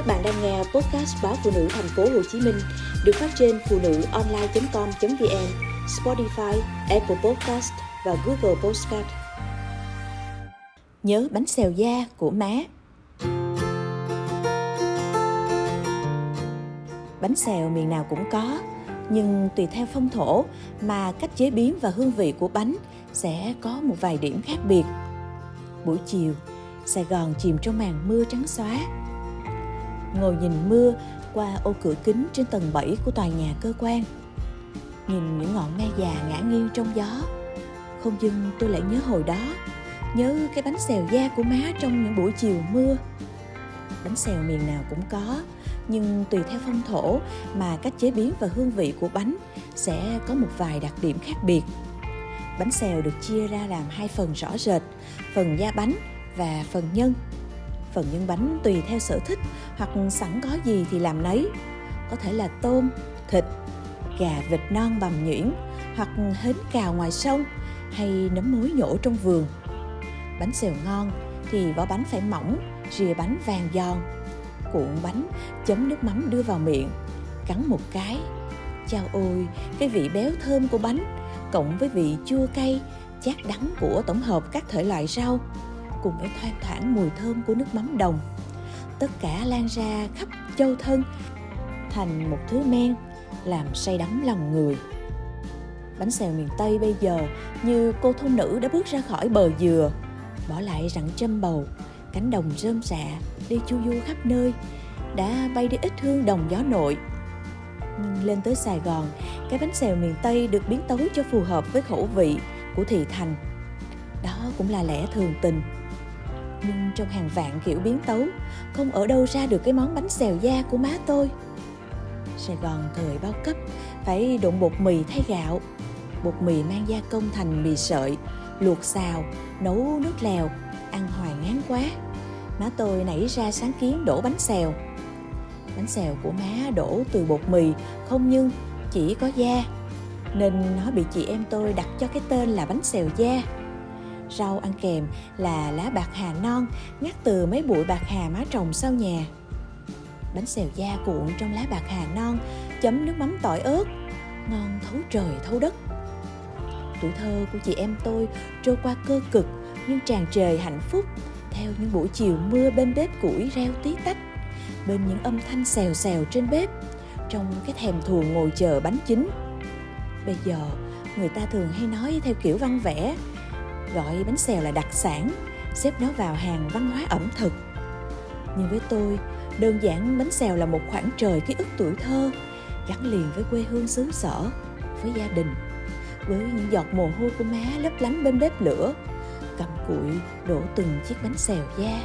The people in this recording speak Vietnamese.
Các bạn đang nghe podcast báo phụ nữ thành phố Hồ Chí Minh được phát trên phụ nữ online.com.vn, Spotify, Apple Podcast và Google Podcast. Nhớ bánh xèo da của má. Bánh xèo miền nào cũng có, nhưng tùy theo phong thổ mà cách chế biến và hương vị của bánh sẽ có một vài điểm khác biệt. Buổi chiều, Sài Gòn chìm trong màn mưa trắng xóa. Ngồi nhìn mưa qua ô cửa kính trên tầng 7 của tòa nhà cơ quan. Nhìn những ngọn me già ngã nghiêng trong gió. Không dưng tôi lại nhớ hồi đó, nhớ cái bánh xèo da của má trong những buổi chiều mưa. Bánh xèo miền nào cũng có, nhưng tùy theo phong thổ mà cách chế biến và hương vị của bánh sẽ có một vài đặc điểm khác biệt. Bánh xèo được chia ra làm hai phần rõ rệt, phần da bánh và phần nhân. Phần nhân bánh tùy theo sở thích hoặc sẵn có gì thì làm nấy. Có thể là tôm, thịt, gà vịt non bằm nhuyễn hoặc hến cào ngoài sông hay nấm mối nhổ trong vườn. Bánh xèo ngon thì vỏ bánh phải mỏng, rìa bánh vàng giòn. Cuộn bánh, chấm nước mắm đưa vào miệng, cắn một cái. Chao ôi, cái vị béo thơm của bánh cộng với vị chua cay, chát đắng của tổng hợp các thể loại rau cùng với thoang thoảng mùi thơm của nước mắm đồng. Tất cả lan ra khắp châu thân thành một thứ men làm say đắm lòng người. Bánh xèo miền Tây bây giờ như cô thôn nữ đã bước ra khỏi bờ dừa, bỏ lại rặng châm bầu, cánh đồng rơm rạ, đi chu du khắp nơi, đã bay đi ít hương đồng gió nội. Nhưng lên tới Sài Gòn, cái bánh xèo miền Tây được biến tấu cho phù hợp với khẩu vị của thị thành. Đó cũng là lẽ thường tình nhưng trong hàng vạn kiểu biến tấu, không ở đâu ra được cái món bánh xèo da của má tôi. Sài gòn thời bao cấp, phải đụng bột mì thay gạo. Bột mì mang gia công thành mì sợi, luộc xào, nấu nước lèo, ăn hoài ngán quá. Má tôi nảy ra sáng kiến đổ bánh xèo. Bánh xèo của má đổ từ bột mì, không nhưng chỉ có da, nên nó bị chị em tôi đặt cho cái tên là bánh xèo da. Rau ăn kèm là lá bạc hà non ngắt từ mấy bụi bạc hà má trồng sau nhà. Bánh xèo da cuộn trong lá bạc hà non, chấm nước mắm tỏi ớt, ngon thấu trời thấu đất. Tuổi thơ của chị em tôi trôi qua cơ cực nhưng tràn trề hạnh phúc theo những buổi chiều mưa bên bếp củi reo tí tách bên những âm thanh xèo xèo trên bếp trong cái thèm thuồng ngồi chờ bánh chín bây giờ người ta thường hay nói theo kiểu văn vẽ gọi bánh xèo là đặc sản, xếp nó vào hàng văn hóa ẩm thực. Nhưng với tôi, đơn giản bánh xèo là một khoảng trời ký ức tuổi thơ, gắn liền với quê hương xứ sở, với gia đình. Với những giọt mồ hôi của má lấp lánh bên bếp lửa, cầm cụi đổ từng chiếc bánh xèo da.